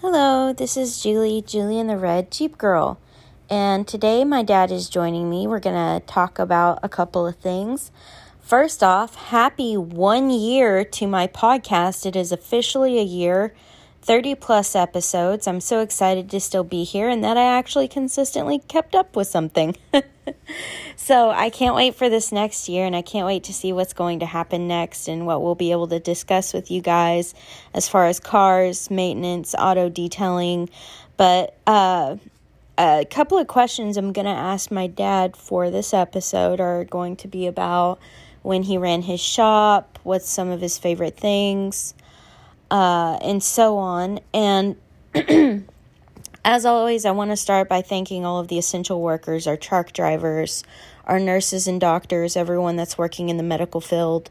Hello, this is Julie, Julie and the Red Jeep Girl. And today my dad is joining me. We're going to talk about a couple of things. First off, happy one year to my podcast. It is officially a year, 30 plus episodes. I'm so excited to still be here and that I actually consistently kept up with something. so I can't wait for this next year and I can't wait to see what's going to happen next and what we'll be able to discuss with you guys as far as cars, maintenance, auto detailing. But uh, a couple of questions I'm going to ask my dad for this episode are going to be about when he ran his shop, what's some of his favorite things, uh, and so on. And as always, I want to start by thanking all of the essential workers, our truck drivers, our nurses and doctors, everyone that's working in the medical field,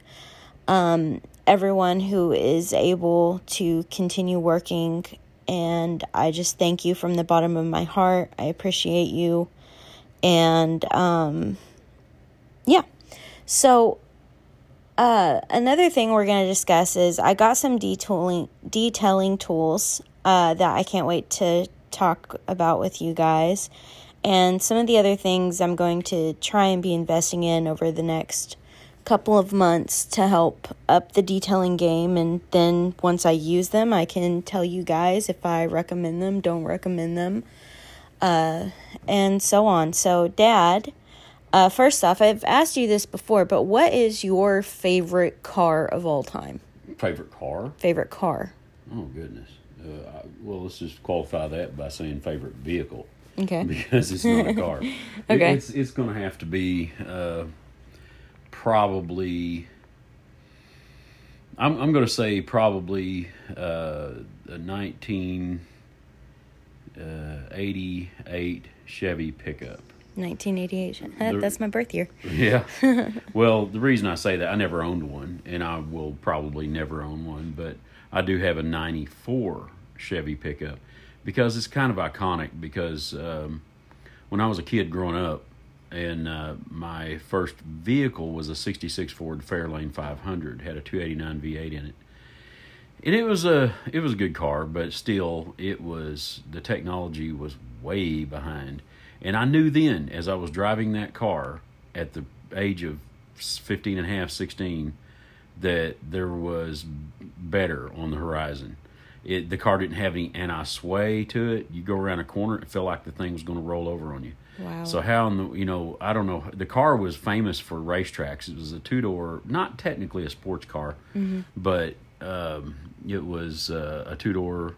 um, everyone who is able to continue working. And I just thank you from the bottom of my heart. I appreciate you. And um, yeah. So, uh, another thing we're going to discuss is I got some detailing detailing tools uh, that I can't wait to talk about with you guys. And some of the other things I'm going to try and be investing in over the next couple of months to help up the detailing game. And then once I use them, I can tell you guys if I recommend them, don't recommend them, uh, and so on. So, Dad, uh, first off, I've asked you this before, but what is your favorite car of all time? Favorite car? Favorite car. Oh, goodness. Uh, I, well, let's just qualify that by saying favorite vehicle. Okay. Because it's not a car. okay. It, it's it's going to have to be uh, probably. I'm I'm going to say probably uh, a 1988 Chevy pickup. 1988. That's my birth year. Yeah. well, the reason I say that I never owned one, and I will probably never own one, but I do have a 94 Chevy pickup because it's kind of iconic. Because um, when I was a kid growing up, and uh, my first vehicle was a 66 Ford Fairlane 500, had a 289 V8 in it. And it was a it was a good car, but still it was the technology was way behind. And I knew then as I was driving that car at the age of 15 and a half, 16 that there was better on the horizon. It, the car didn't have any anti-sway to it. You go around a corner, it felt like the thing was going to roll over on you. Wow. So how in the you know I don't know the car was famous for racetracks. It was a two door, not technically a sports car, mm-hmm. but um, it was uh, a two door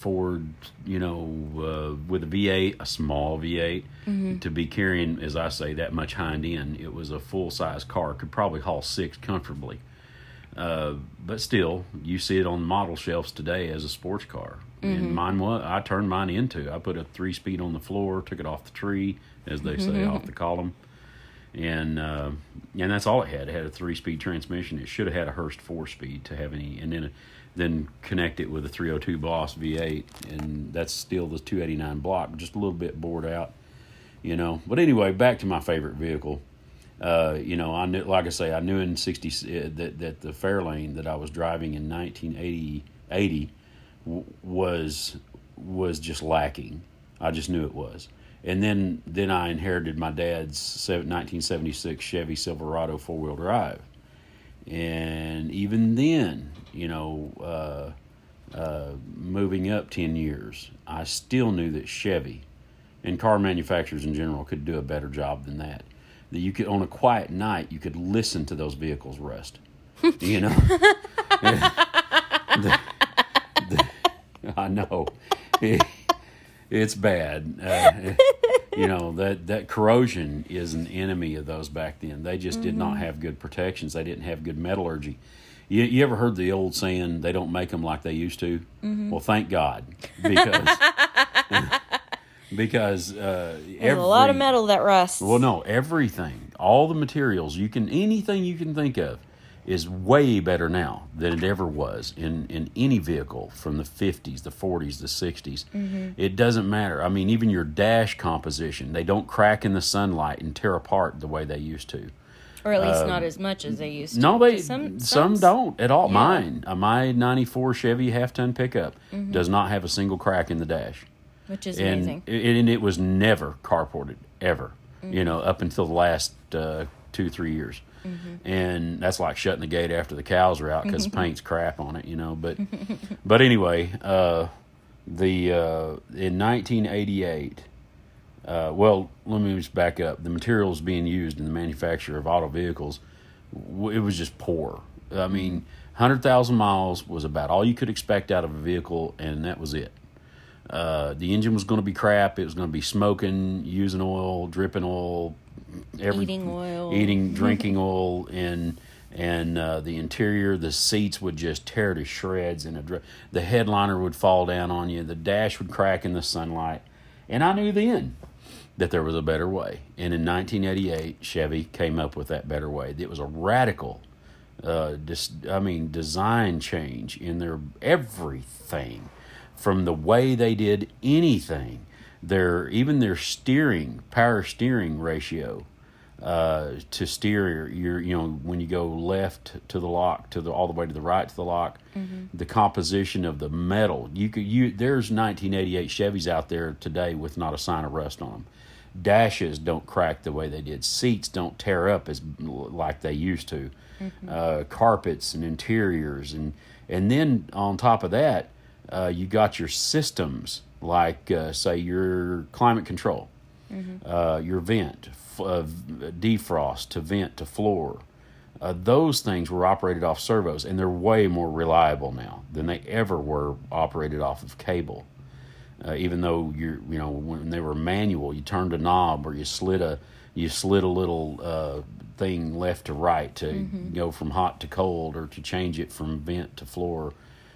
uh, Ford, you know, uh, with a V8, a small V8, mm-hmm. to be carrying, as I say, that much hind end. It was a full size car, could probably haul six comfortably. Uh, but still, you see it on model shelves today as a sports car. Mm-hmm. And mine was, I turned mine into. I put a three speed on the floor, took it off the tree, as they say, off the column. And uh, and that's all it had. It had a three speed transmission. It should have had a Hurst four speed to have any, and then a, then connect it with a 302 Boss V8, and that's still the 289 block, just a little bit bored out, you know. But anyway, back to my favorite vehicle. Uh, you know, I knew, like I say, I knew in '60 uh, that that the Fairlane that I was driving in 1980 80 w- was was just lacking. I just knew it was. And then then I inherited my dad's 1976 Chevy Silverado four wheel drive, and even then, you know, uh, uh, moving up 10 years, I still knew that Chevy and car manufacturers in general could do a better job than that. That you could, on a quiet night, you could listen to those vehicles rust. you know? the, the, I know. It, it's bad. Uh, you know that that corrosion is an enemy of those back then. They just mm-hmm. did not have good protections. They didn't have good metallurgy. You, you ever heard the old saying they don't make them like they used to? Mm-hmm. Well, thank God because because uh, every, a lot of metal that rusts. Well, no, everything, all the materials you can, anything you can think of, is way better now than it ever was in, in any vehicle from the 50s, the 40s, the 60s. Mm-hmm. It doesn't matter. I mean, even your dash composition, they don't crack in the sunlight and tear apart the way they used to. Or at least not as much as they used to. No, they some, some don't at all. Yeah. Mine, uh, my '94 Chevy half ton pickup, Mm-hmm. does not have a single crack in the dash, which is and amazing. it, and it was never carported ever. Mm-hmm. You know, up until the last uh, two three years, Mm-hmm. and that's like shutting the gate after the cows are out because paint's crap on it. You know, but but anyway, uh, the uh, in 1988. Uh, well, let me just back up. The materials being used in the manufacture of auto vehicles, it was just poor. I mean, hundred thousand miles was about all you could expect out of a vehicle, and that was it. Uh, the engine was going to be crap. It was going to be smoking, using oil, dripping oil, every, Eating oil. eating, drinking oil, and and uh, the interior, the seats would just tear to shreds, and a, dr- the headliner would fall down on you. The dash would crack in the sunlight, and I knew then that there was a better way. And in 1988, Chevy came up with that better way. It was a radical, uh, dis- I mean, design change in their everything, from the way they did anything, their even their steering, power steering ratio. Uh, to steer your, you know, when you go left to the lock, to the all the way to the right to the lock, the composition of the metal. You could, you there's 1988 Chevys out there today with not a sign of rust on them dashes don't crack the way they did. Seats don't tear up as like they used to. Uh, carpets and interiors and and then on top of that uh, you got your systems like uh, say your climate control uh, your vent f- uh, defrost to vent to floor uh, those things were operated off servos and they're way more reliable now than they ever were operated off of cable. Uh, even though you're you know when they were manual you turned a knob or you slid a you slid a little uh, thing left to right to go from hot to cold or to change it from vent to floor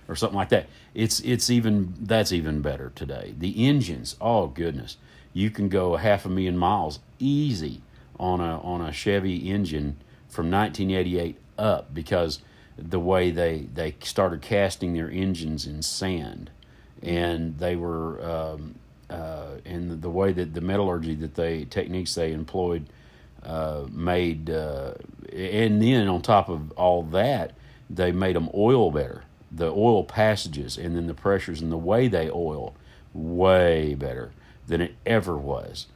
or something like that. It's it's even that's even better today. The engines oh goodness. You can go a half a million miles easy on a on a Chevy engine from 1988 up because the way they they started casting their engines in sand. And they were um, uh, and the, way that the metallurgy that they techniques they employed uh, made uh, and then on top of all that they made them oil better the oil passages and then the pressures and the way they oil way better than it ever was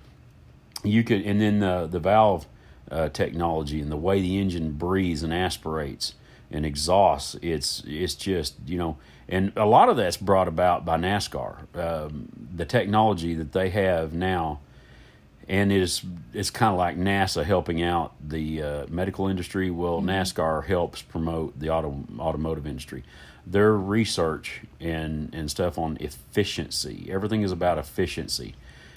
you could and then the the valve uh, technology and the way the engine breathes and aspirates and exhausts it's it's just you know and a lot of that's brought about by NASCAR um, the technology that they have now and it's it's kind of like NASA helping out the uh, medical industry. Well, NASCAR helps promote the auto automotive industry. Their research and and stuff on efficiency. Everything is about efficiency.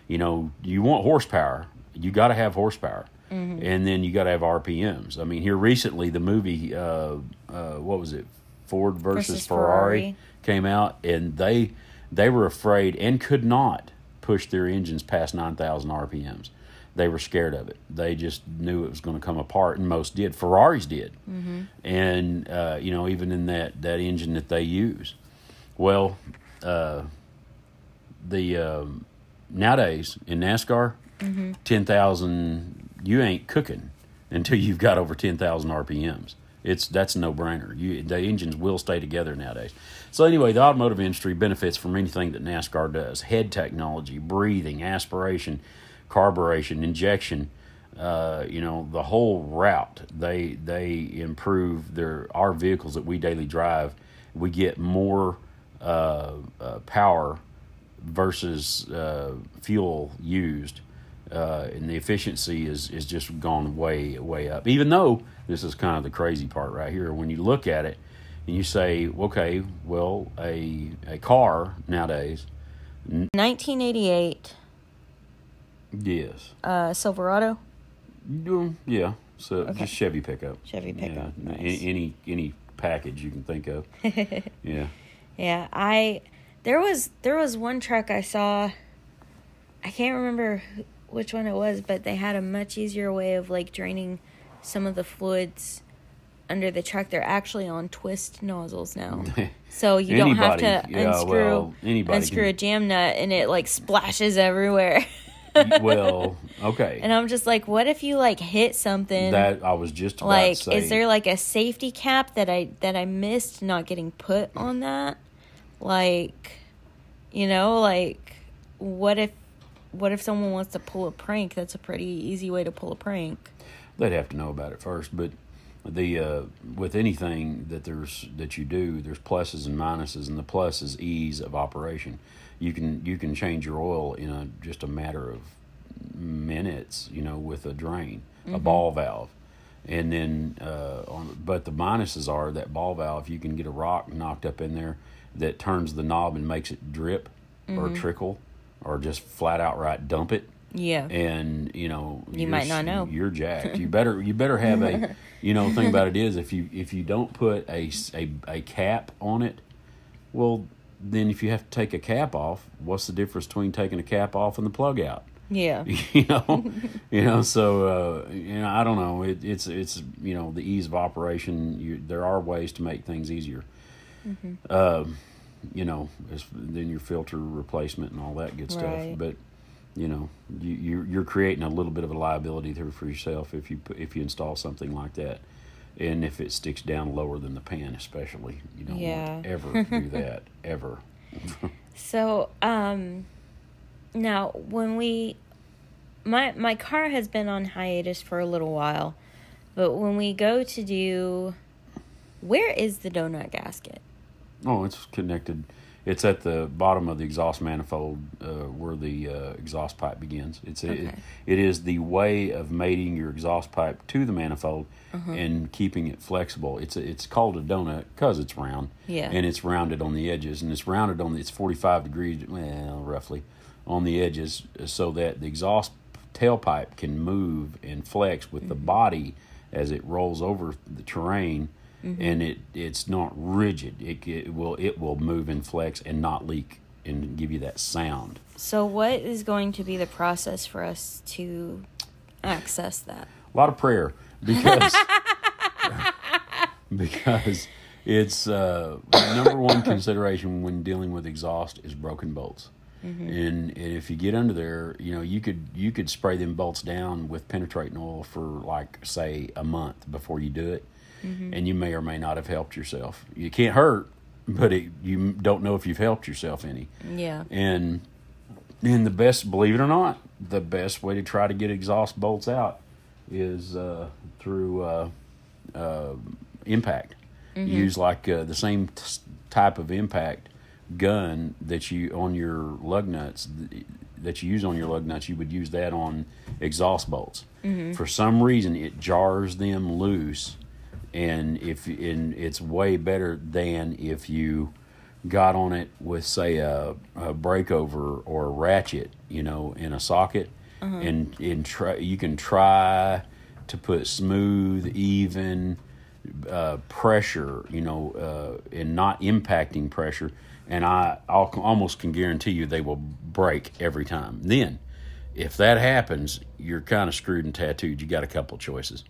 You know, you want horsepower. You got to have horsepower, and then you got to have RPMs. I mean, here recently, the movie, uh, uh, what was it, Ford versus, Versus Ferrari, Ferrari. came out, and they they were afraid and could not push their engines past 9,000 RPMs. They were scared of it. They just knew it was going to come apart, and most did. Ferraris did, and uh, you know even in that that engine that they use. Well, uh, the um, nowadays in NASCAR, ten thousand you ain't cooking until you've got over ten thousand RPMs. It's that's a no brainer. You the engines will stay together nowadays. So anyway, the automotive industry benefits from anything that NASCAR does: head technology, breathing, aspiration, carburation, injection. Uh, you know the whole route. They they improve their our vehicles that we daily drive. We get more uh, uh, power versus uh, fuel used, uh, and the efficiency is is just gone way way up. Even though this is kind of the crazy part right here, when you look at it and you say, okay, well, a a car nowadays, 1988 yes, uh, Silverado. Mm, yeah, so Okay. just Chevy pickup, Chevy pickup, yeah, nice. any, any any package you can think of, yeah. Yeah, I there was there was one truck I saw. I can't remember wh- which one it was, but they had a much easier way of like draining some of the fluids under the truck, they're actually on twist nozzles now. So you don't have to Anybody- yeah, unscrew well, anybody unscrew can- a jam nut and it like splashes everywhere. well, okay. and I'm just like, what if you like hit something? that I was just about like to say. is there like a safety cap that I that I missed not getting put on that? Like you know, like what if what if someone wants to pull a prank? That's a pretty easy way to pull a prank. they'd have to know about it first. But the uh, with anything that there's that you do, there's pluses and minuses, and the plus is ease of operation. You can you can change your oil in a, just a matter of minutes, you know, with a drain, a ball valve. And then, uh, on, but the minuses are that ball valve. You can get a rock knocked up in there that turns the knob and makes it drip or trickle, or just flat out right dump it Yeah. and you know You might not know. you're jacked you better you better have a you know the thing about it is if you if you don't put a a cap on it well then if you have to take a cap off what's the difference between taking a cap off and the plug out? Yeah. you know? You know so uh you know i don't know. It, it's it's you know the ease of operation. You, there are ways to make things easier. Mm-hmm. um you know as, then your filter replacement and all that good stuff. Right. but you know you you're, you're creating a little bit of a liability there for yourself if you if you install something like that and if it sticks down lower than the pan especially you don't Yeah. want to ever do that ever So, um, now when we, my my car has been on hiatus for a little while, but when we go to do, where is the donut gasket? Oh, it's connected. It's at the bottom of the exhaust manifold uh, where the uh, exhaust pipe begins. It's it, it is the way of mating your exhaust pipe to the manifold Uh-huh. and keeping it flexible. It's a, it's called a donut because it's round. Yeah. And it's rounded on the edges, and it's rounded on the, it's forty five degrees, well, roughly, on the edges, uh, so that the exhaust tailpipe can move and flex with the Mm-hmm. body as it rolls over the terrain Mm-hmm. and it it's not rigid. It, it will it will move and flex and not leak and give you that sound. So, what is going to be the process for us to access that? a lot of prayer because because it's uh, number one consideration when dealing with exhaust is broken bolts. And, and if you get under there you know you could you could spray them bolts down with penetrating oil for like say a month before you do it and you may or may not have helped yourself. You can't hurt but it, you don't know if you've helped yourself any. Yeah. and and the best believe it or not the best way to try to get exhaust bolts out is uh, through uh, uh, impact. Use like uh, the same t- type of impact gun that you on your lug nuts th- that you use on your lug nuts you would use that on exhaust bolts. For some reason it jars them loose and if and it's way better than if you got on it with say a, a breakover or a ratchet you know in a socket and and try you can try to put smooth even uh, pressure you know uh, and not impacting pressure. And I I'll, almost can guarantee you they will break every time. Then if that happens you're kind of screwed and tattooed. You got a couple choices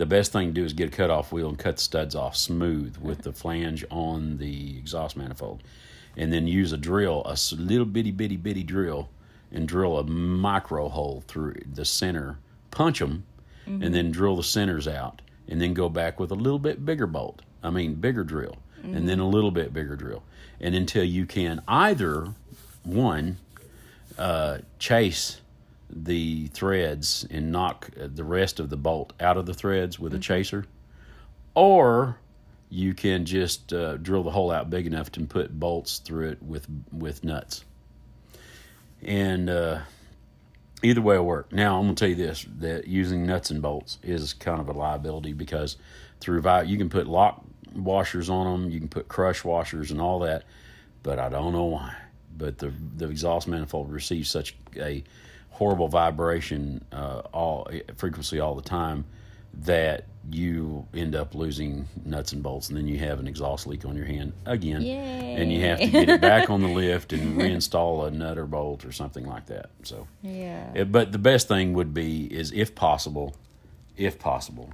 the best thing to do is get a cutoff wheel and cut the studs off smooth with the flange on the exhaust manifold. And then use a drill, a little bitty, bitty, bitty drill, and drill a micro hole through the center. Punch them, and then drill the centers out. And then go back with a little bit bigger bolt. I mean, bigger drill. And then a little bit bigger drill. And until you can either, one, uh, chase the threads and knock the rest of the bolt out of the threads with a chaser, or you can just uh, drill the hole out big enough to put bolts through it with with nuts. And uh, either way will work. Now I'm gonna tell you this: that using nuts and bolts is kind of a liability because through vi- you can put lock washers on them, you can put crush washers and all that, but I don't know why. But the the exhaust manifold receives such a horrible vibration uh, all frequency all the time that you end up losing nuts and bolts, and then you have an exhaust leak on your hand again, and you have to get it back on the lift and reinstall a nut or bolt or something like that. So, Yeah. it- but the best thing would be is if possible, if possible,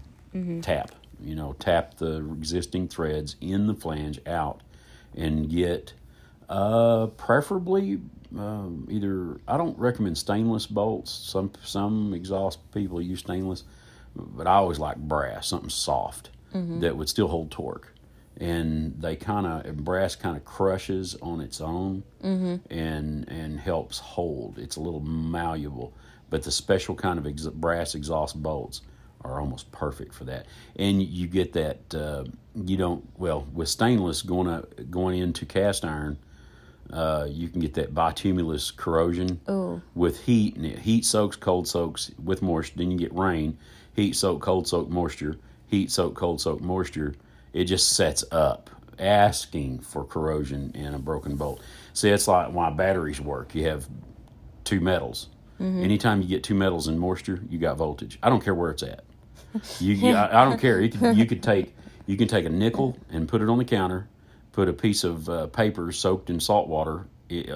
tap You know, tap the existing threads in the flange out and get uh, preferably um, either I don't recommend stainless bolts. Some some exhaust people use stainless, but I always like brass, something soft that would still hold torque. And they kind of brass kind of crushes on its own and and helps hold. It's a little malleable, but the special kind of ex- brass exhaust bolts are almost perfect for that. And you get that uh, you don't well with stainless going up, going into cast iron. Uh, you can get that bitumulus corrosion Ooh. with heat, and it heat soaks, cold soaks with moisture. Then you get rain, heat soak, cold soak, moisture, heat soak, cold soak, moisture. It just sets up, asking for corrosion in a broken bolt. See, it's like why batteries work. You have two metals. Anytime you get two metals in moisture, you got voltage. I don't care where it's at. You, you- I, I don't care. You could, you could take you can take a nickel and put it on the counter, put a piece of uh, paper soaked in salt water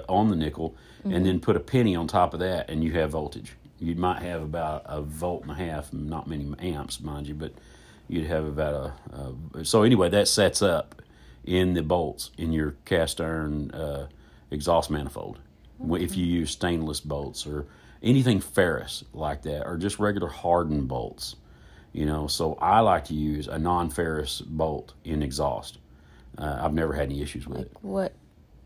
on the nickel, and then put a penny on top of that, and you have voltage. You might have about a volt and a half, not many amps, mind you, but you'd have about a. a so anyway, that sets up in the bolts in your cast iron uh, exhaust manifold. Wh- If you use stainless bolts or anything ferrous like that, or just regular hardened bolts, you know. So I like to use a non-ferrous bolt in exhaust. Uh, I've never had any issues with it. What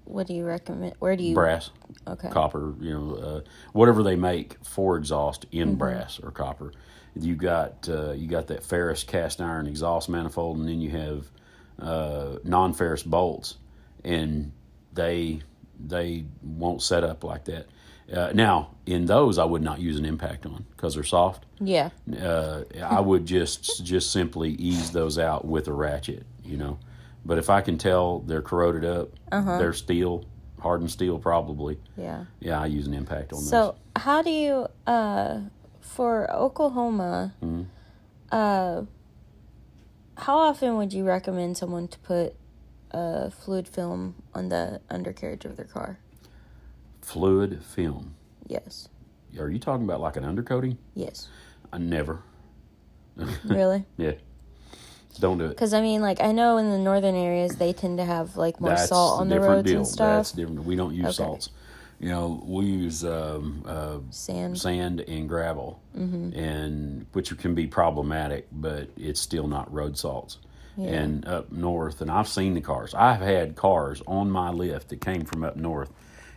what do you recommend? Where do you Brass, Okay. copper, you know, uh, whatever they make for exhaust in brass or copper. You got uh, you got that ferrous cast iron exhaust manifold, and then you have uh, non-ferrous bolts, and they they won't set up like that. Uh, now, in those, I would not use an impact on because they're soft. Yeah. Uh, I would just just simply ease those out with a ratchet, you know. But if I can tell they're corroded up, they're steel, hardened steel, probably. Yeah. Yeah, I use an impact on them. So how do you uh for Oklahoma Mm-hmm. uh how often would you recommend someone to put a fluid film on the undercarriage of their car? Fluid film. Yes. Are you talking about like an undercoating? Yes. I never. Really? Yeah. Don't do it. Because I mean, like I know in the northern areas they tend to have like more That's salt on the roads deal. and stuff. That's different. We don't use Okay. salts. You know, we use um, uh, Sand. sand and gravel, Mm-hmm. and which can be problematic, but it's still not road salts. And up north, and I've seen the cars. I've had cars on my lift that came from up north,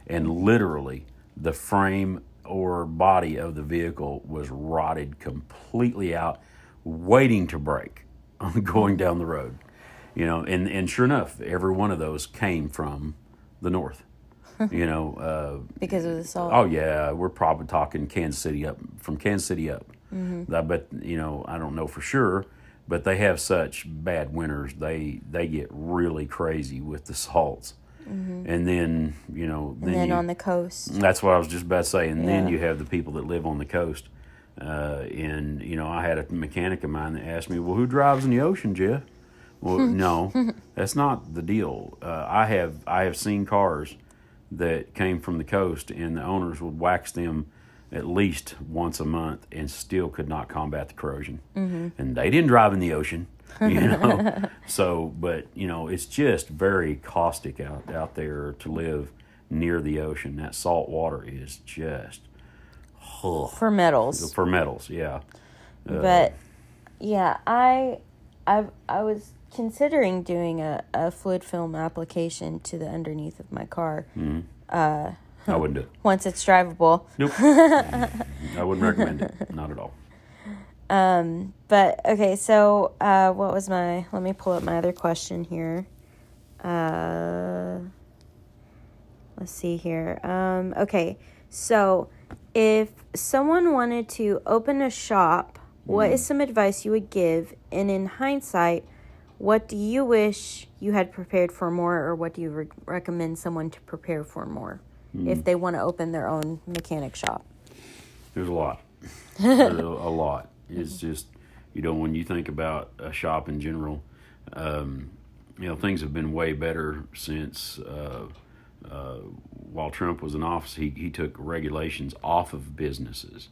and literally the frame or body of the vehicle was rotted completely out, waiting to break, going down the road. You know, and and sure enough, every one of those came from the north. you know, uh, because of the salt. Oh yeah, we're probably talking Kansas City up from Kansas City up. I bet you know I don't know for sure, but they have such bad winters. They they get really crazy with the salts, and then you know and then you, on the coast. that's what I was just about to say. And then you have the people that live on the coast. Uh, and you know, I had a mechanic of mine that asked me, "Well, who drives in the ocean, Jeff?" Well, no, that's not the deal. Uh, I have I have seen cars that came from the coast, and the owners would wax them at least once a month, and still could not combat the corrosion. Mm-hmm. And they didn't drive in the ocean, you know. so, but you know, it's just very caustic out out there to live near the ocean. That salt water is just ugh, For metals. for metals. Yeah, but yeah i i i was considering doing a, a fluid film application to the underneath of my car I wouldn't do it. once it's drivable Nope, I wouldn't recommend it. Not at all. Um, but okay so uh what was my let me pull up my other question here uh let's see here um okay so if someone wanted to open a shop what is some advice you would give and in hindsight what do you wish you had prepared for more or what do you re- recommend someone to prepare for more if they want to open their own mechanic shop There's a lot. There's a, a lot. It's just, you know, when you think about a shop in general, um, you know, things have been way better since uh, uh, while Trump was in office. He he took regulations off of businesses,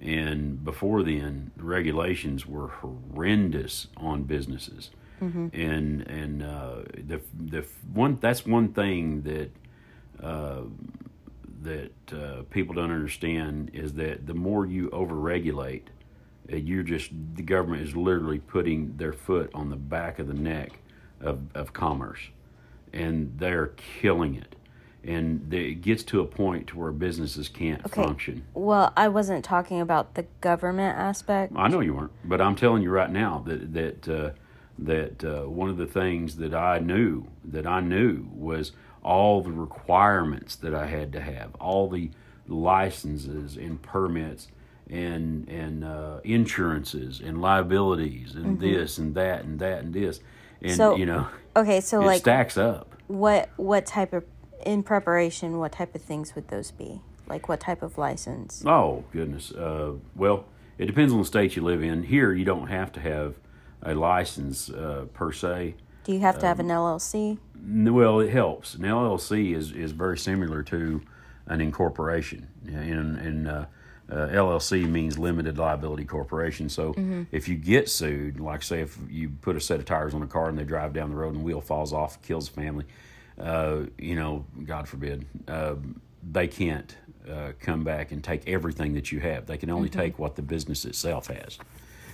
And before then, regulations were horrendous on businesses. And and uh, the the one that's one thing that uh, that uh, people don't understand is that the more you overregulate, you're just the government is literally putting their foot on the back of the neck of, of commerce, and they're killing it. And it gets to a point to where businesses can't Okay. function. Well, I wasn't talking about the government aspect. I know you weren't, but I'm telling you right now that that uh, that uh, one of the things that I knew that I knew was all the requirements that I had to have, all the licenses and permits and and uh, insurances and liabilities and this and that and that and this, and So, you know Okay, so it like stacks up. what what type of in preparation, what type of things would those be? Like what type of license? Oh goodness. Uh, well, it depends on the state you live in. Here, you don't have to have a license uh, per se. Do you have to Um, have an LLC? Well, it helps. An LLC is, is very similar to an incorporation. And, and uh, uh, LLC means limited liability corporation. So if you get sued, like say if you put a set of tires on a car and they drive down the road and the wheel falls off, kills the family, uh, you know, God forbid, uh, they can't uh, come back and take everything that you have. They can only take what the business itself has.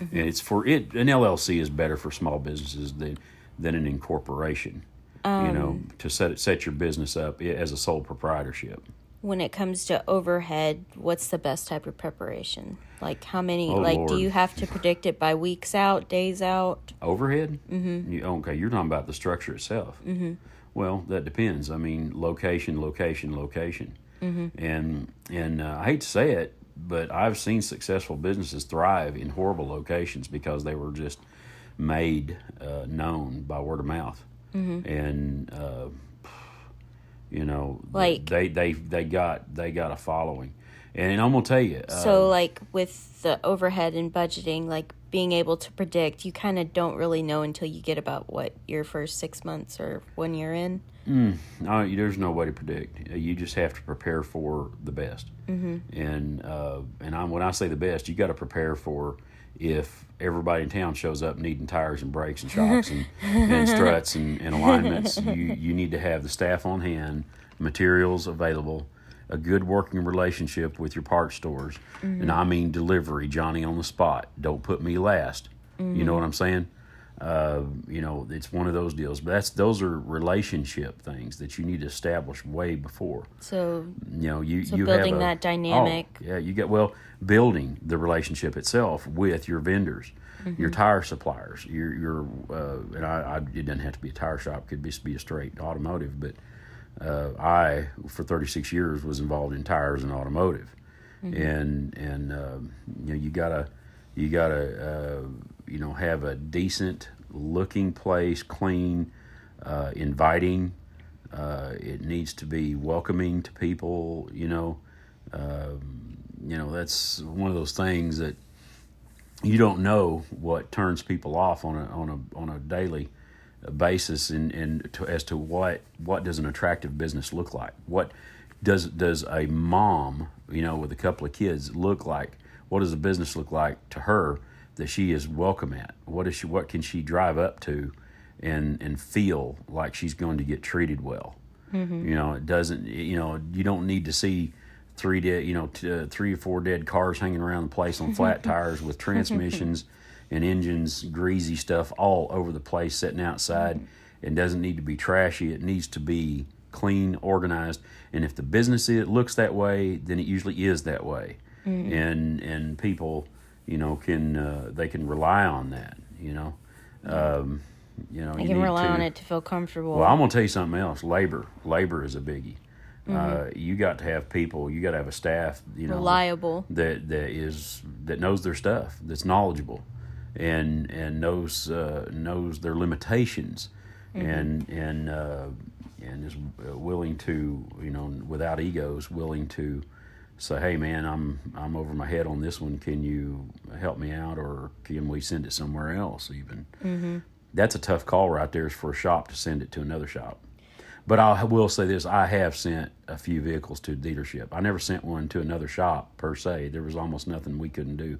And it's for it. An LLC is better for small businesses than than an incorporation. you know, to set set your business up as a sole proprietorship. When it comes to overhead, what's the best type of preparation? Like how many? Oh, like, do you have to predict it by weeks out, days out? Overhead? Mm-hmm. You, okay, you're talking about the structure itself. Mm-hmm. Well, that depends. I mean, location, location, location. Mm-hmm. And and uh, I hate to say it, but I've seen successful businesses thrive in horrible locations because they were just made uh, known by word of mouth. Mm-hmm. And uh, you know, Like- they they they got they got a following. And I'm gonna tell you, So, like with the overhead and budgeting, like being able to predict, you kind of don't really know until you get about what your first six months or one year in. No, there's no way to predict. Uh, You just have to prepare for the best. Mm-hmm. And uh, and I, when I say the best, you got to prepare for if everybody in town shows up needing tires and brakes and shocks and, and struts and, and alignments. You you need to have the staff on hand, materials available, a good working relationship with your parts stores, and I mean delivery, Johnny on the spot. Don't put me last. You know what I'm saying? Uh, you know, it's one of those deals. But that's those are relationship things that you need to establish way before. So, You know, you So you building have a, that dynamic. Oh, yeah, you get well building the relationship itself with your vendors, your tire suppliers, your your uh, and I, I it doesn't have to be a tire shop; it could just be a straight automotive. But uh, I, for 36 years, was involved in tires and automotive, and and uh, you know you gotta you gotta uh, you know have a decent looking place, clean, uh, inviting. Uh, it needs to be welcoming to people. You know, um, you know that's one of those things that you don't know what turns people off on a on a on a daily basis and and to, as to what what does an attractive business look like? What does does a mom you know with a couple of kids look like? What does a business look like to her that she is welcome at? What is she what can she drive up to and and feel like she's going to get treated well? You know it doesn't you know you don't need to see three dead you know t- uh, three or four dead cars hanging around the place on flat tires with transmissions and engines greasy stuff all over the place sitting outside it doesn't need to be trashy it needs to be clean organized and if the business it looks that way then it usually is that way and and people you know can uh, they can rely on that you know um, you know I you can rely to- on it to feel comfortable. well, I'm gonna tell you something else. Labor, labor is a biggie. Uh, you got to have people. You got to have a staff. You know, Reliable. that that is that knows their stuff. That's knowledgeable, and and knows uh, knows their limitations, and and uh, and is uh, willing to you know without egos, willing to say, hey man, I'm I'm over my head on this one. Can you help me out, or can we send it somewhere else? Even that's a tough call right there is for a shop to send it to another shop. But I will say this: I have sent a few vehicles to dealership. I never sent one to another shop per se. There was almost nothing we couldn't do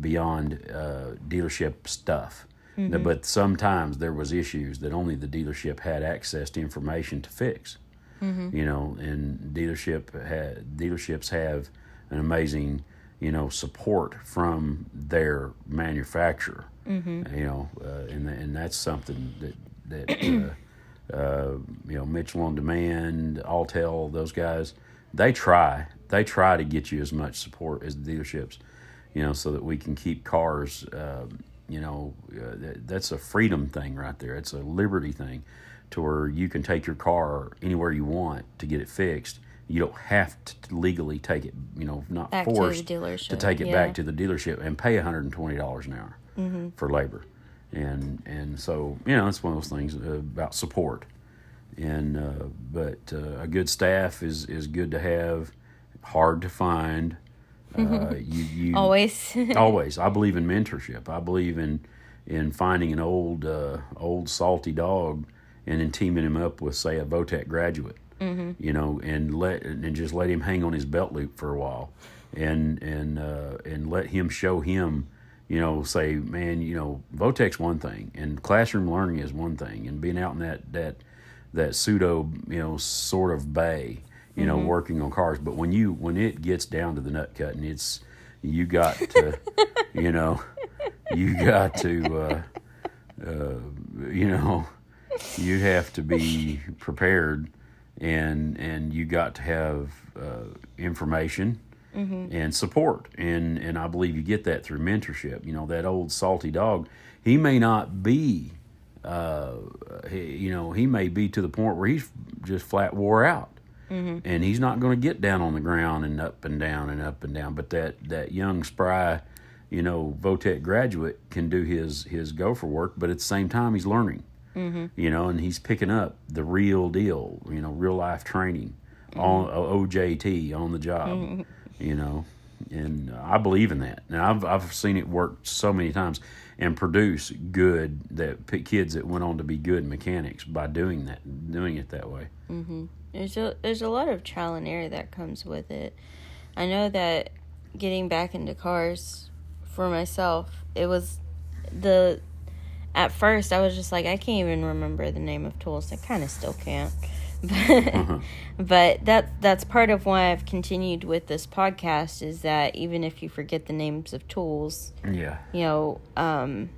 beyond uh, dealership stuff. Mm-hmm. But sometimes there was issues that only the dealership had access to information to fix. Mm-hmm. You know, and dealership ha- dealerships have an amazing you know support from their manufacturer. Mm-hmm. You know, uh, and and that's something that that uh, uh, you know Mitchell on Demand, Autel, those guys, they try they try to get you as much support as the dealerships. You know, so that we can keep cars. Um, you know, uh, that, that's a freedom thing right there. It's a liberty thing to where you can take your car anywhere you want to get it fixed. You don't have to legally take it, you know, not back forced to, to, take it yeah. back to the dealership and pay $120 an hour mm-hmm. for labor. And and so, you know, it's one of those things about support. And uh, but uh, a good staff is is good to have, hard to find. Uh, you, you always always. I believe in mentorship. I believe in in finding an old uh, old salty dog and then teaming him up with say a Votech graduate, mm-hmm. you know, and let and just let him hang on his belt loop for a while, and and uh, and let him show him, you know, say, man, you know, Votech's one thing, and classroom learning is one thing, and being out in that that that pseudo, you know, sort of bay, you mm-hmm. know, working on cars, but when you when it gets down to the nut cutting, it's you got to, you know, you got to, uh, uh, you know you have to be prepared and and you got to have uh, information mm-hmm. and support and and I believe you get that through mentorship you know that old salty dog he may not be uh, he, you know he may be to the point where he's just flat wore out mm-hmm. and he's not going to get down on the ground and up and down and up and down but that that young spry you know Votech graduate can do his his gopher work but at the same time he's learning mm-hmm. you know, and he's picking up the real deal, you know, real life training mm-hmm. on OJT on the job, mm-hmm. you know, and I believe in that. And I've I've seen it work so many times and produce good that kids that went on to be good mechanics by doing that, doing it that way. Mm-hmm. There's a there's a lot of trial and error that comes with it. I know that getting back into cars for myself, it was the at first I was just like I can't even remember the name of tools. I kind of still can't. But, uh-huh. but that that's part of why I've continued with this podcast is that even if you forget the names of tools, yeah, you know, um,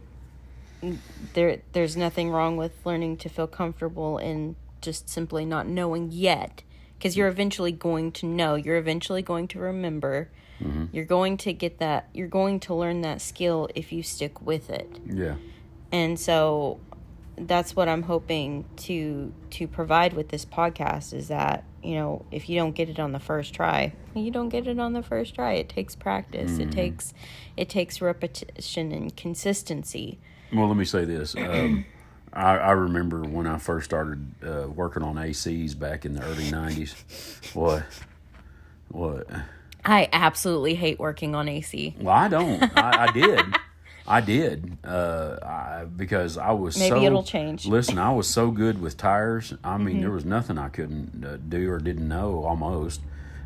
there there's nothing wrong with learning to feel comfortable in just simply not knowing yet because you're eventually going to know you're eventually going to remember mm-hmm. you're going to get that you're going to learn that skill if you stick with it yeah and so that's what I'm hoping to to provide with this podcast is that you know if you don't get it on the first try you don't get it on the first try it takes practice mm. it mm-hmm. takes it takes repetition and consistency well let me say this um, I, I, remember when I first started uh, working on ACs back in the early 90s what what I absolutely hate working on AC well I don't I, I did I did uh, I, because I was maybe so, it'll change. Listen, I was so good with tires. I mean, mm-hmm. there was nothing I couldn't uh, do or didn't know. Almost,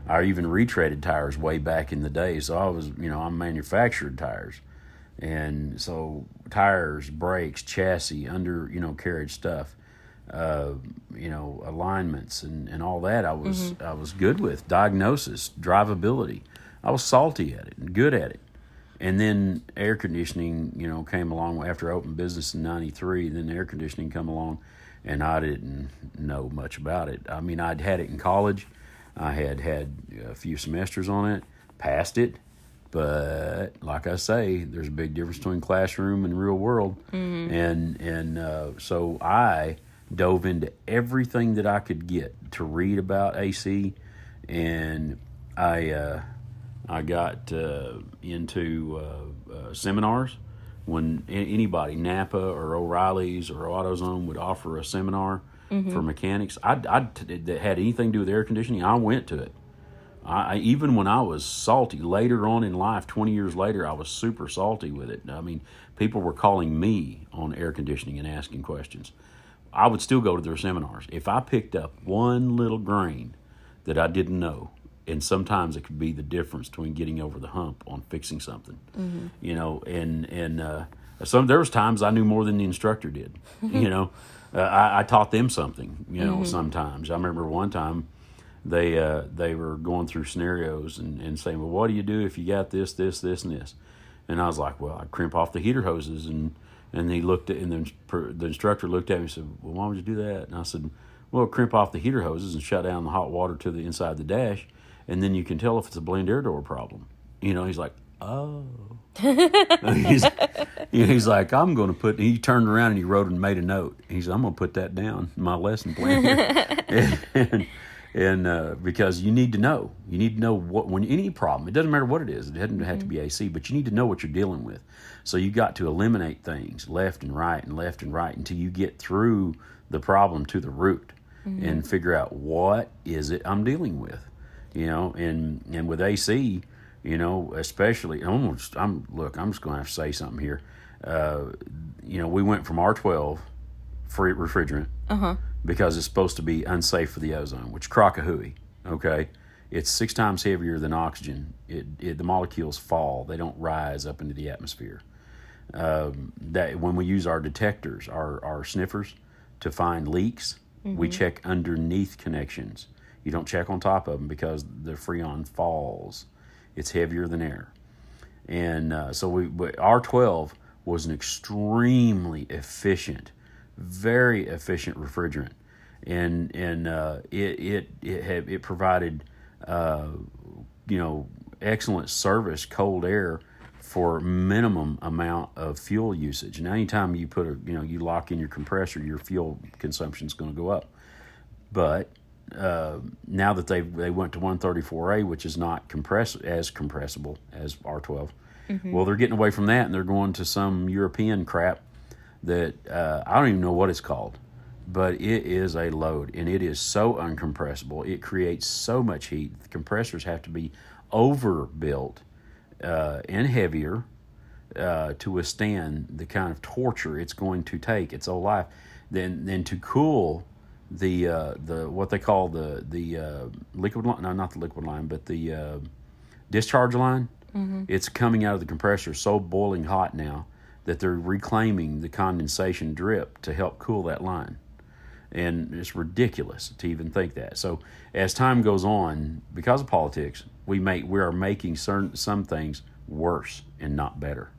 I even retreaded tires way back in the day. So I was, you know, I manufactured tires, and so tires, brakes, chassis, under you know carriage stuff. Uh, you know alignments and, and all that I was mm-hmm. I was good with diagnosis drivability I was salty at it and good at it and then air conditioning, you know, came along after I opened business in '93. Then the air conditioning come along, and I didn't know much about it. I mean, I'd had it in college. I had had a few semesters on it, passed it, but like I say, there's a big difference between classroom and real world, mm-hmm. and and uh, so I dove into everything that I could get to read about AC, and I. Uh, I got uh, into uh, uh, seminars when anybody, Napa or O'Reilly's or AutoZone, would offer a seminar mm-hmm. for mechanics. I, I that had anything to do with air conditioning. I went to it. I, even when I was salty later on in life, 20 years later, I was super salty with it. I mean, people were calling me on air conditioning and asking questions. I would still go to their seminars. If I picked up one little grain that I didn't know, and sometimes it could be the difference between getting over the hump on fixing something, Mm-hmm. you know, and and uh, some there was times I knew more than the instructor did, you know. Uh, I, I taught them something, you know. Sometimes I remember one time they uh, they were going through scenarios and, and saying, well, what do you do if you got this, this, this, and this? And I was like, well, I crimp off the heater hoses, and and he looked at, and the, the instructor looked at me and said, well, why would you do that? And I said, well, crimp off the heater hoses and shut down the hot water to the inside of the dash, and then you can tell if it's a blend air door problem. You know, he's like, oh. he's, he's like, I'm going to put. He turned around and he wrote and made a note. He said, I'm going to put that down my lesson plan. here." and and uh, because you need to know, you need to know what when any problem. It doesn't matter what it is. It doesn't have to be AC, but you need to know what you're dealing with. So you got to eliminate things left and right and left and right until you get through the problem to the root and figure out what is it I'm dealing with. You know, and and with AC, you know, especially, I'm, I'm look, I'm just going to have to say something here. Uh, you know, we went from R12 free refrigerant because it's supposed to be unsafe for the ozone, which crocahooey. Okay, it's six times heavier than oxygen. It, it the molecules fall; they don't rise up into the atmosphere. Um, that when we use our detectors, our our sniffers, to find leaks, we check underneath connections. You don't check on top of them because the freon falls. It's heavier than air and uh, so we but R12 was an extremely efficient, very efficient refrigerant, and and uh, it it it had, it provided uh, you know excellent service cold air for minimum amount of fuel usage. And anytime you put a you know you lock in your compressor, your fuel consumption is going to go up. But uh, now that they they went to 134A, which is not compress as compressible as R12, well, they're getting away from that and they're going to some European crap that uh, I don't even know what it's called, but it is a load and it is so uncompressible. It creates so much heat. The compressors have to be overbuilt uh, and heavier uh, to withstand the kind of torture it's going to take its whole life. Then, then to cool the uh, the what they call the the uh, liquid line, no, not the liquid line, but the uh, discharge line. It's coming out of the compressor so boiling hot now that they're reclaiming the condensation drip to help cool that line. And it's ridiculous to even think that. So as time goes on, because of politics, we make we are making certain some things worse and not better.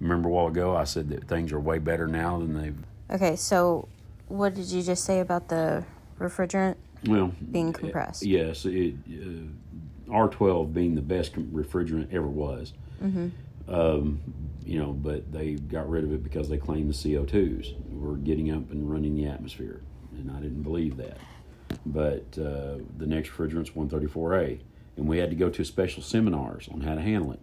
Remember a while ago I said that things are way better now than they've Okay, so what did you just say about the refrigerant well being compressed? Yes, it, uh, R12 being the best refrigerant ever was. Hmm. Um, you know, but they got rid of it because they claimed the CO2s were getting up and running the atmosphere, and I didn't believe that. But uh, the next refrigerant's 134A, and we had to go to special seminars on how to handle it,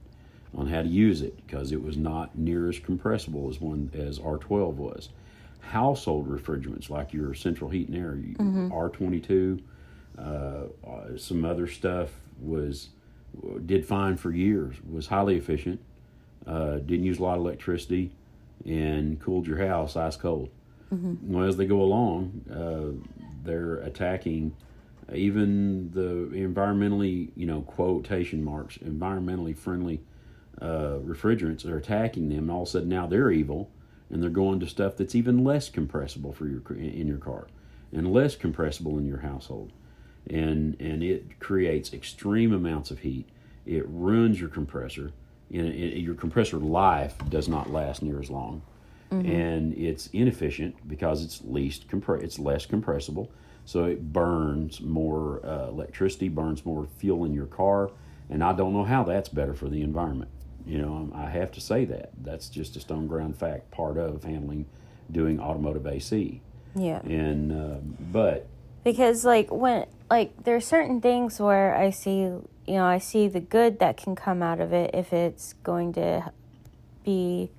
on how to use it, because it was not near as compressible as one as R12 was. Household refrigerants like your central heat and air, you- R22, uh, uh, some other stuff was did fine for years. Was highly efficient. Uh, didn't use a lot of electricity, and cooled your house ice cold. Well, as they go along, uh, they're attacking even the environmentally, you know, quotation marks, environmentally friendly uh, refrigerants are attacking them, and all of a sudden now they're evil, and they're going to stuff that's even less compressible for your in your car, and less compressible in your household, and and it creates extreme amounts of heat. It ruins your compressor, and it, your compressor life does not last near as long, and it's inefficient because it's least compre- it's less compressible, so it burns more uh, electricity, burns more fuel in your car, and I don't know how that's better for the environment. You know, um, I have to say that. That's just a stone ground fact, part of handling, doing automotive AC, Yeah. and um, but because like when like there's certain things where i see you know i see the good that can come out of it if it's going to be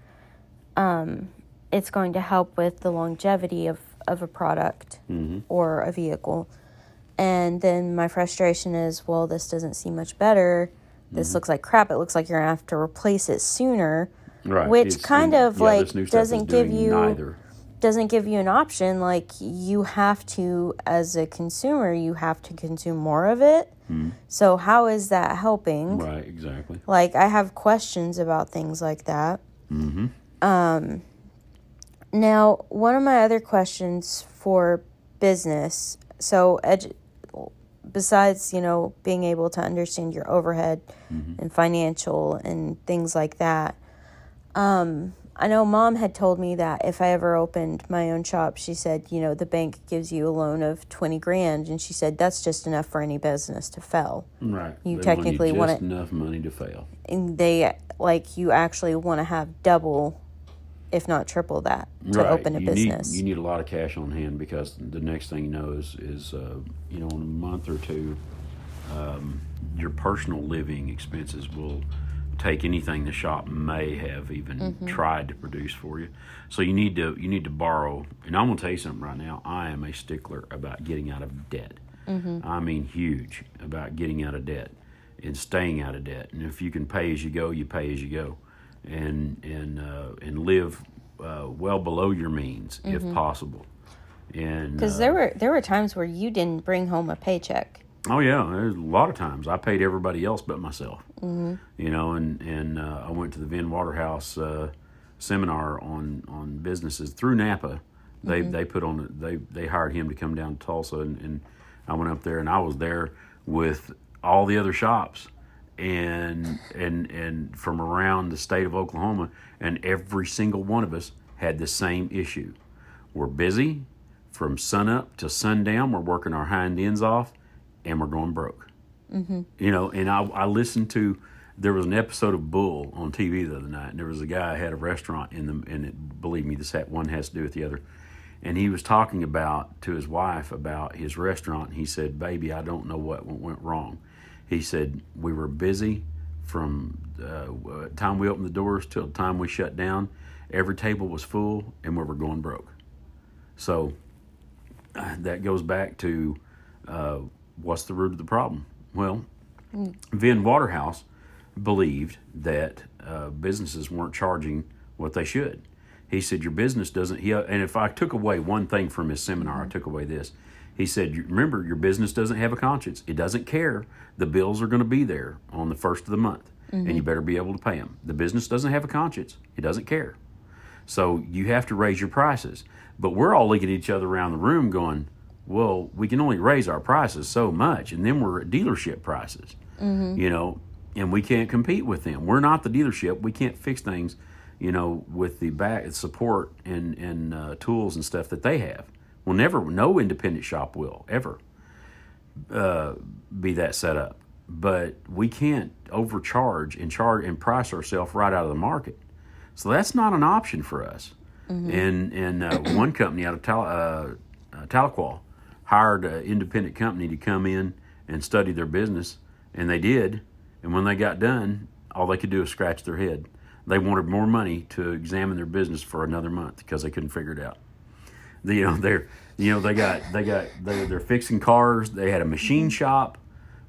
um it's going to help with the longevity of of a product or a vehicle. And then my frustration is well this doesn't seem much better. This looks like crap. It looks like you're gonna have to replace it sooner right, Which it's- kind of, yeah, like, this new stuff is doesn't give you- neither. Doesn't give you an option. Like you have to, as a consumer, you have to consume more of it. So how is that helping? Right, exactly. Like I have questions about things like that. Mm-hmm. Um, now, one of my other questions for business. So, edu- besides you know being able to understand your overhead and financial and things like that, um, I know mom had told me that if I ever opened my own shop, she said you know the bank gives you a loan of twenty grand, and she said that's just enough for any business to fail. Right. You They technically want want it- enough money to fail. and they like you actually want to have double if not triple that to right. open a you business Need, you need a lot of cash on hand because the next thing you know is, is uh, you know, in a month or two, um, your personal living expenses will take anything the shop may have even Mm-hmm. tried to produce for you. So you need to you need to borrow. And I'm gonna tell you something right now. I am a stickler about getting out of debt. Mm-hmm. I mean, huge about getting out of debt and staying out of debt. And if you can pay as you go, you pay as you go, and and uh, and live uh, well below your means if possible. And because uh, there were there were times where you didn't bring home a paycheck Oh yeah, there's a lot of times I paid everybody else but myself. Mm-hmm. You know, and and uh, I went to the Vin Waterhouse uh, seminar on on businesses through Napa. They they put on they they hired him to come down to Tulsa, and, and I went up there and I was there with all the other shops and and and from around the state of Oklahoma, and every single one of us had the same issue. We're busy from sunup to sundown. We're working our hind ends off, and we're going broke. Mm-hmm. You know, and I, I listened to. There was an episode of Bull on TV the other night, and there was a guy who had a restaurant in the. And it, believe me, this had, one has to do with the other. And he was talking about to his wife about his restaurant. And he said, "Baby, I don't know what went wrong." He said we were busy from uh, time we opened the doors till the time we shut down. Every table was full, and we were going broke. So uh, that goes back to uh, what's the root of the problem? Well, hmm. Vin Waterhouse believed that uh, businesses weren't charging what they should. He said, Your business doesn't, he, uh, and if I took away one thing from his seminar, I hmm. took away this. He said, Remember, your business doesn't have a conscience. It doesn't care. The bills are going to be there on the first of the month, and you mm-hmm. better be able to pay them. The business doesn't have a conscience. It doesn't care. So you have to raise your prices. But we're all looking at each other around the room going, well, we can only raise our prices so much, and then we're at dealership prices, you know, and we can't compete with them. We're not the dealership. We can't fix things, you know, with the back support and and uh, tools and stuff that they have. Well, never, no independent shop will ever uh, be that set up. But we can't overcharge and charge and price ourselves right out of the market. So that's not an option for us. And and uh, one company out of Tal- uh, uh, Tahlequah hired an independent company to come in and study their business, and they did. And when they got done, all they could do was scratch their head. They wanted more money to examine their business for another month because they couldn't figure it out. The, you know they're you know they got they got they, they're fixing cars. They had a machine mm-hmm. shop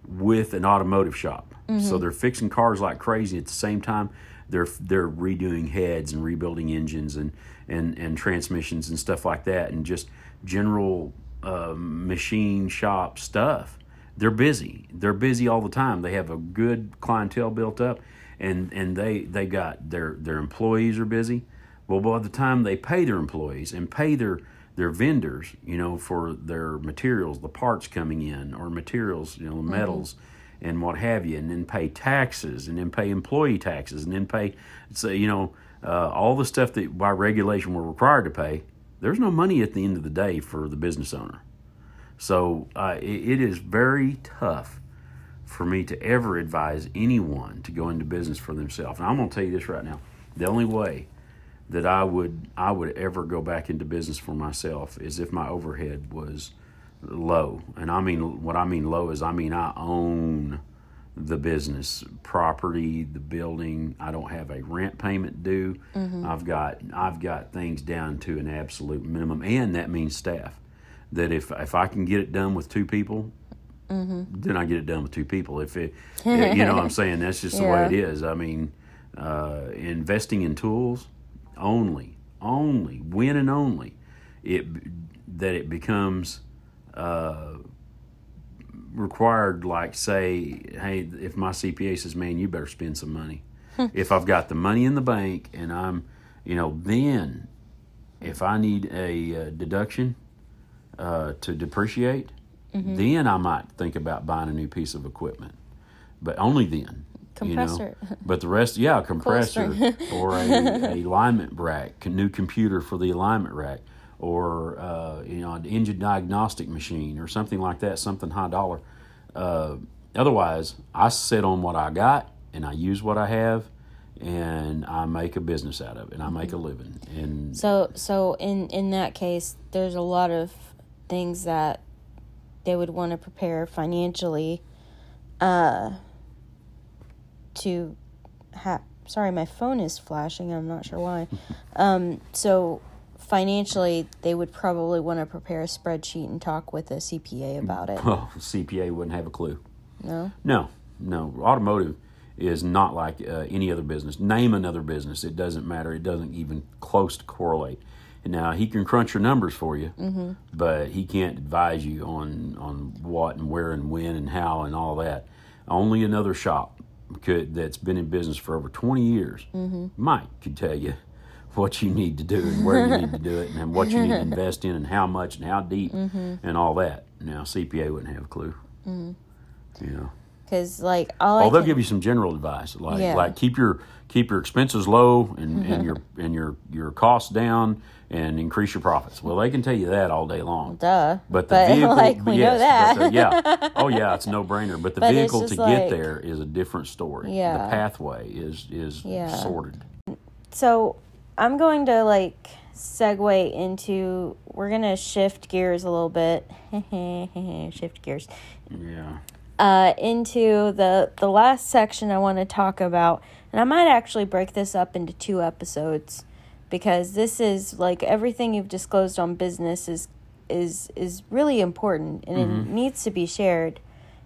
with an automotive shop. So mm-hmm. they're fixing cars like crazy. At the same time, they're they're redoing heads and rebuilding engines and and and transmissions and stuff like that, and just general uh, machine shop stuff. They're busy. They're busy all the time. They have a good clientele built up, and and they they got their their employees are busy. Well, by the time they pay their employees and pay their their vendors, you know, for their materials, the parts coming in, or materials, you know, the metals and what have you, and then pay taxes, and then pay employee taxes, and then pay, so, you know, uh, all the stuff that by regulation we're required to pay. There's no money at the end of the day for the business owner. So uh, it, it is very tough for me to ever advise anyone to go into business for themselves. And I'm going to tell you this right now: the only way that I would I would ever go back into business for myself is if my overhead was low. And I mean what I mean low is I mean I own the business property, the building. I don't have a rent payment due. I've got I've got things down to an absolute minimum, and that means staff. That if if I can get it done with two people, then I get it done with two people. If it, you know what I'm saying, that's just the way it is. I mean, uh, investing in tools only, only, when and only it that it becomes uh, required. Like say, hey, if my CPA says, "Man, you better spend some money," if I've got the money in the bank and I'm, you know, then if I need a uh, deduction uh, to depreciate, then I might think about buying a new piece of equipment. But only then. You Compressor. know? But the rest, yeah, a compressor or a, a alignment rack, a new computer for the alignment rack, or uh, you know, an engine diagnostic machine or something like that, something high dollar. Uh, otherwise, I sit on what I got and I use what I have, and I make a business out of it, and I make a living. And So so in in that case, there's a lot of things that they would want to prepare financially uh to have sorry, my phone is flashing. I'm not sure why. um so financially, they would probably want to prepare a spreadsheet and talk with a CPA about it. well, CPA wouldn't have a clue. No. No, no. Automotive is not like uh, any other business. Name another business. It doesn't matter. It doesn't even close to correlate. And now he can crunch your numbers for you, Mm-hmm. but he can't advise you on on what and where and when and how and all that. Only another shop could that's been in business for over twenty years. Mm-hmm. Mike could tell you what you need to do and where you need to do it and what you need to invest in and how much and how deep Mm-hmm. and all that. Now CPA wouldn't have a clue. You know. Because like all I they'll can- give you some general advice, like Yeah. like keep your keep your expenses low and, and your and your your costs down and increase your profits. Well, they can tell you that all day long. duh. But the vehicle, like we yes, know that. but the- yeah, oh yeah, it's no brainer. But the But vehicle to just get there is a different story. Yeah. the pathway is is Yeah. sorted. so I'm going to like segue into we're gonna shift gears a little bit. shift gears. Yeah, Uh, into the the last section I want to talk about, and I might actually break this up into two episodes because this is like everything you've disclosed on business is is is really important and it needs to be shared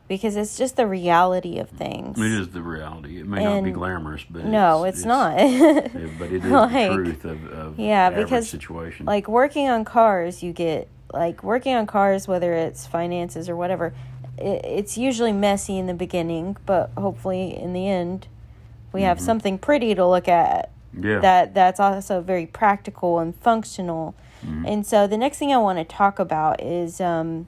because it's just the reality of things. it is the reality. It may not be glamorous, but No, it's, not. it- but it is Like, the truth of, of yeah, because, situation. like working on cars you get like working on cars whether it's finances or whatever it, it's usually messy in the beginning but hopefully in the end we have something pretty to look at yeah, that that's also very practical and functional and so the next thing i want to talk about is um,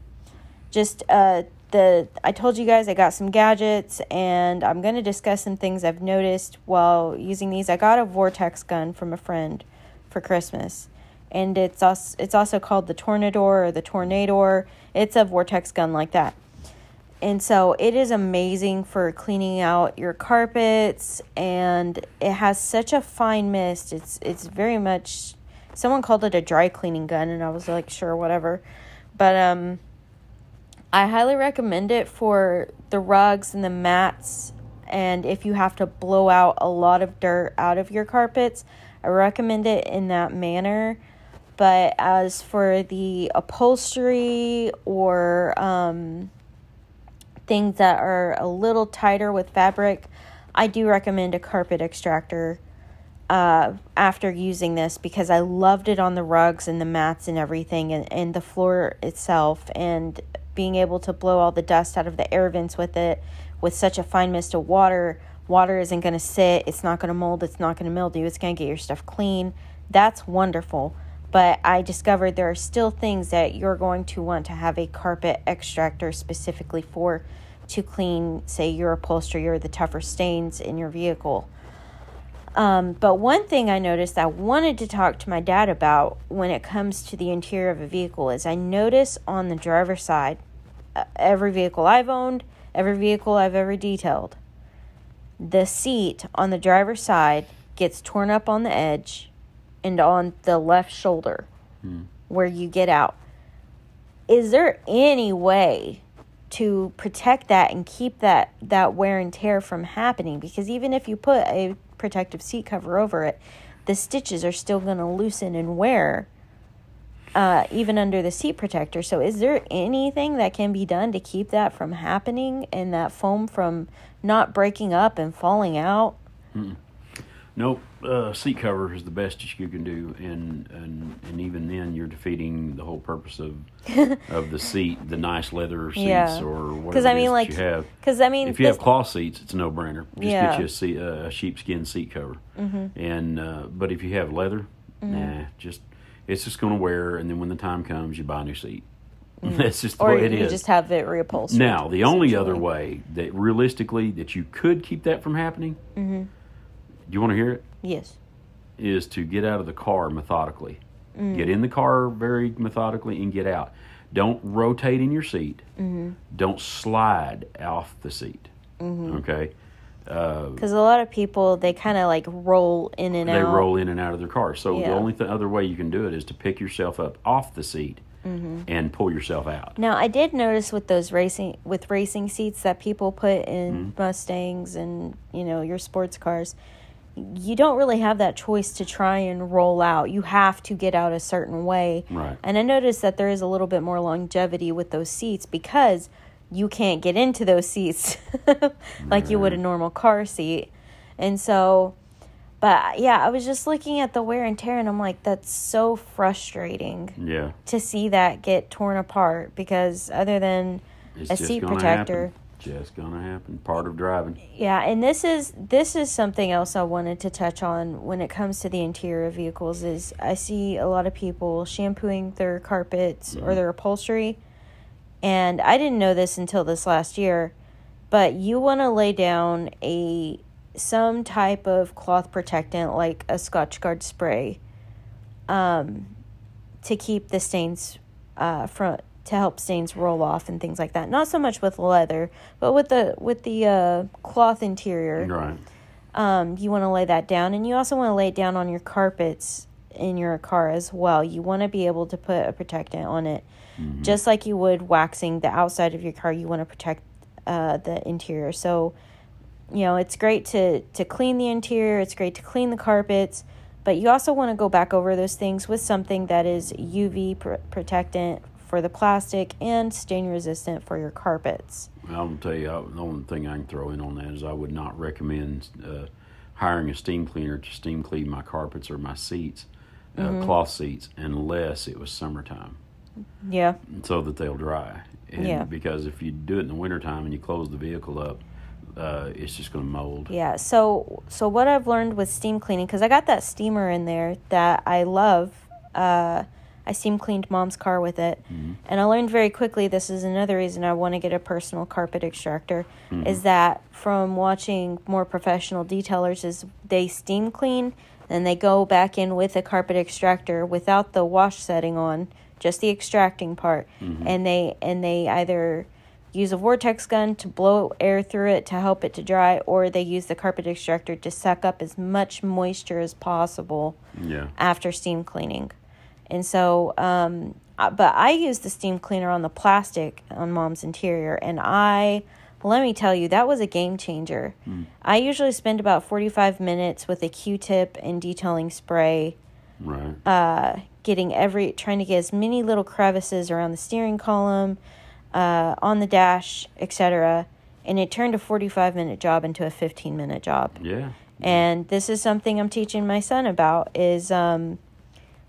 just uh, the i told you guys i got some gadgets and i'm going to discuss some things i've noticed while using these i got a vortex gun from a friend for christmas and it's also, it's also called the tornador or the tornador it's a vortex gun like that and so it is amazing for cleaning out your carpets and it has such a fine mist. It's it's very much someone called it a dry cleaning gun and I was like sure whatever. But um I highly recommend it for the rugs and the mats and if you have to blow out a lot of dirt out of your carpets, I recommend it in that manner. But as for the upholstery or um things that are a little tighter with fabric, I do recommend a carpet extractor uh, after using this because I loved it on the rugs and the mats and everything and, and the floor itself and being able to blow all the dust out of the air vents with it with such a fine mist of water. Water isn't going to sit, it's not going to mold, it's not going to mildew, it's going to get your stuff clean. That's wonderful. But I discovered there are still things that you're going to want to have a carpet extractor specifically for to clean, say, your upholstery or the tougher stains in your vehicle. Um, but one thing I noticed I wanted to talk to my dad about when it comes to the interior of a vehicle is I notice on the driver's side, every vehicle I've owned, every vehicle I've ever detailed, the seat on the driver's side gets torn up on the edge and on the left shoulder hmm. where you get out. Is there any way to protect that and keep that that wear and tear from happening? Because even if you put a protective seat cover over it the stitches are still going to loosen and wear uh, even under the seat protector so is there anything that can be done to keep that from happening and that foam from not breaking up and falling out Nope. Uh, seat cover is the best that you can do, and and and even then, you're defeating the whole purpose of of the seat, the nice leather seats Yeah. or whatever I it mean, is like, that you have. Because I mean, If you have cloth seats, it's a no brainer. Just Yeah. get you a, seat, uh, a sheepskin seat cover. Mm-hmm. And uh, but if you have leather, Mm-hmm. nah, just it's just going to wear, and then when the time comes, you buy a new seat. That's just the Mm-hmm. or way it you is. just have it reupholstered. Now, the only other way that realistically that you could keep that from happening, Mm-hmm. do you want to hear it? Yes. Is to get out of the car methodically. Mm. Get in the car very methodically and get out. Don't rotate in your seat. Mm-hmm. Don't slide off the seat. Okay? Uh, Because a lot of people they kind of like roll in and they out. roll in and out of their car. So the only th- other way you can do it is to pick yourself up off the seat Mm-hmm. and pull yourself out. Now I did notice with those racing with racing seats that people put in Mm-hmm. Mustangs and you know your sports cars, you don't really have that choice to try and roll out. You have to get out a certain way. Right. And I noticed that there is a little bit more longevity with those seats because you can't get into those seats like you would a normal car seat. And so but yeah, I was just looking at the wear and tear and I'm like that's so frustrating Yeah. to see that get torn apart because other than It's a seat protector Happen. Just gonna happen. Part of driving. yeah and this is this is something else i wanted to touch on when it comes to the interior of vehicles is i see a lot of people shampooing their carpets or mm-hmm. their upholstery and i didn't know this until this last year but you want to lay down a some type of cloth protectant like a Scotchgard spray um, to keep the stains uh, from to help stains roll off and things like that. Not so much with leather, but with the with the uh, cloth interior. Right. Um, you want to lay that down, and you also want to lay it down on your carpets in your car as well. You want to be able to put a protectant on it, just like you would waxing the outside of your car. You want to protect uh, the interior. So, you know, it's great to to clean the interior. It's great to clean the carpets, but you also want to go back over those things with something that is UV pr- protectant for the plastic and stain resistant for your carpets. I'll tell you, I, the only thing I can throw in on that is I would not recommend uh, hiring a steam cleaner to steam clean my carpets or my seats, uh, Mm-hmm. cloth seats, unless it was summertime, Yeah. so that they'll dry. And Yeah. Because if you do it in the wintertime and you close the vehicle up, uh, it's just going to mold. Yeah. So so what I've learned with steam cleaning because I got that steamer in there that I love. Uh, I steam cleaned mom's car with it, and I learned very quickly. This is another reason I want to get a personal carpet extractor. Is that from watching more professional detailers? Is they steam clean, then they go back in with a carpet extractor without the wash setting on, just the extracting part, and they and they either use a vortex gun to blow air through it to help it to dry, or they use the carpet extractor to suck up as much moisture as possible Yeah. after steam cleaning. And so, um, uh, but I use the steam cleaner on the plastic on mom's interior, and I, let me tell you, that was a game changer. I usually spend about 45 minutes with a Q tip and detailing spray Right. uh, getting every trying to get as many little crevices around the steering column, uh, on the dash, etc. And it turned a forty-five minute job into a fifteen minute job. yeah. And this is something I'm teaching my son about is um,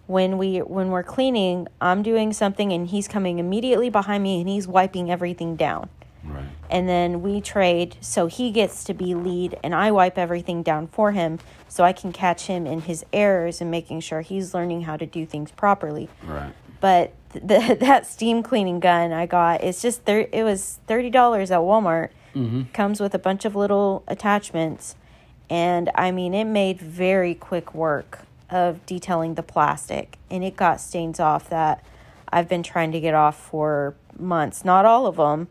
when we when we're cleaning, I'm doing something and he's coming immediately behind me and he's wiping everything down Right. and then we trade so he gets to be lead and I wipe everything down for him so I can catch him in his errors and making sure he's learning how to do things properly. Right. But the, that steam cleaning gun I got, it's just thir- it was $30 at Walmart. Mm-hmm. Comes with a bunch of little attachments and I mean it made very quick work of detailing the plastic and it got stains off that I've been trying to get off for months. Not all of them,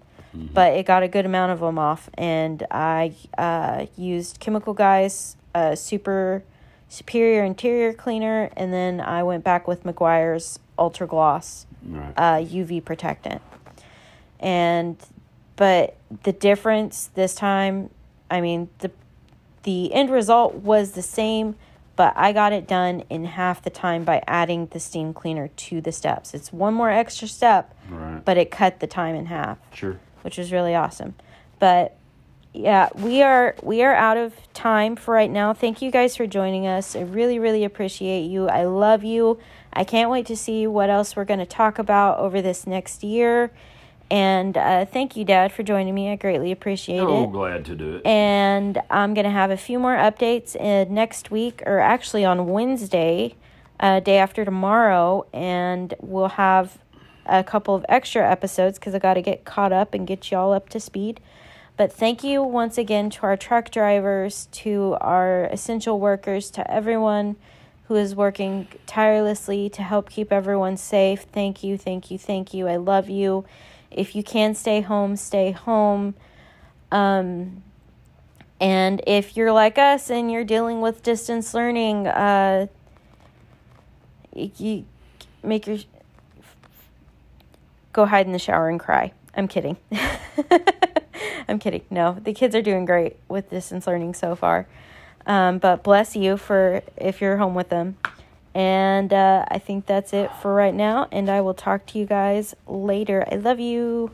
but it got a good amount of them off. And I uh, used Chemical Guys uh, Super Superior Interior Cleaner, and then I went back with Meguiar's Ultra Gloss Right. uh, UV protectant. And but the difference this time, I mean the the end result was the same, but I got it done in half the time by adding the steam cleaner to the steps. It's one more extra step, right. but it cut the time in half, sure. Which was really awesome. But yeah, we are we are out of time for right now. Thank you guys for joining us. I really really appreciate you. I love you. I can't wait to see what else we're going to talk about over this next year. And uh, thank you, Dad, for joining me. I greatly appreciate it. Oh, it. glad to do it. And I'm going to have a few more updates in next week, or actually on Wednesday, uh, day after tomorrow. And we'll have a couple of extra episodes because I got to get caught up and get y'all up to speed. But thank you once again to our truck drivers, to our essential workers, to everyone who is working tirelessly to help keep everyone safe. Thank you, thank you, thank you. I love you. If you can stay home, stay home. Um, and if you're like us and you're dealing with distance learning, uh, you make your go hide in the shower and cry. I'm kidding. I'm kidding. No, the kids are doing great with distance learning so far. Um, but bless you for if you're home with them. And uh, I think that's it for right now. And I will talk to you guys later. I love you.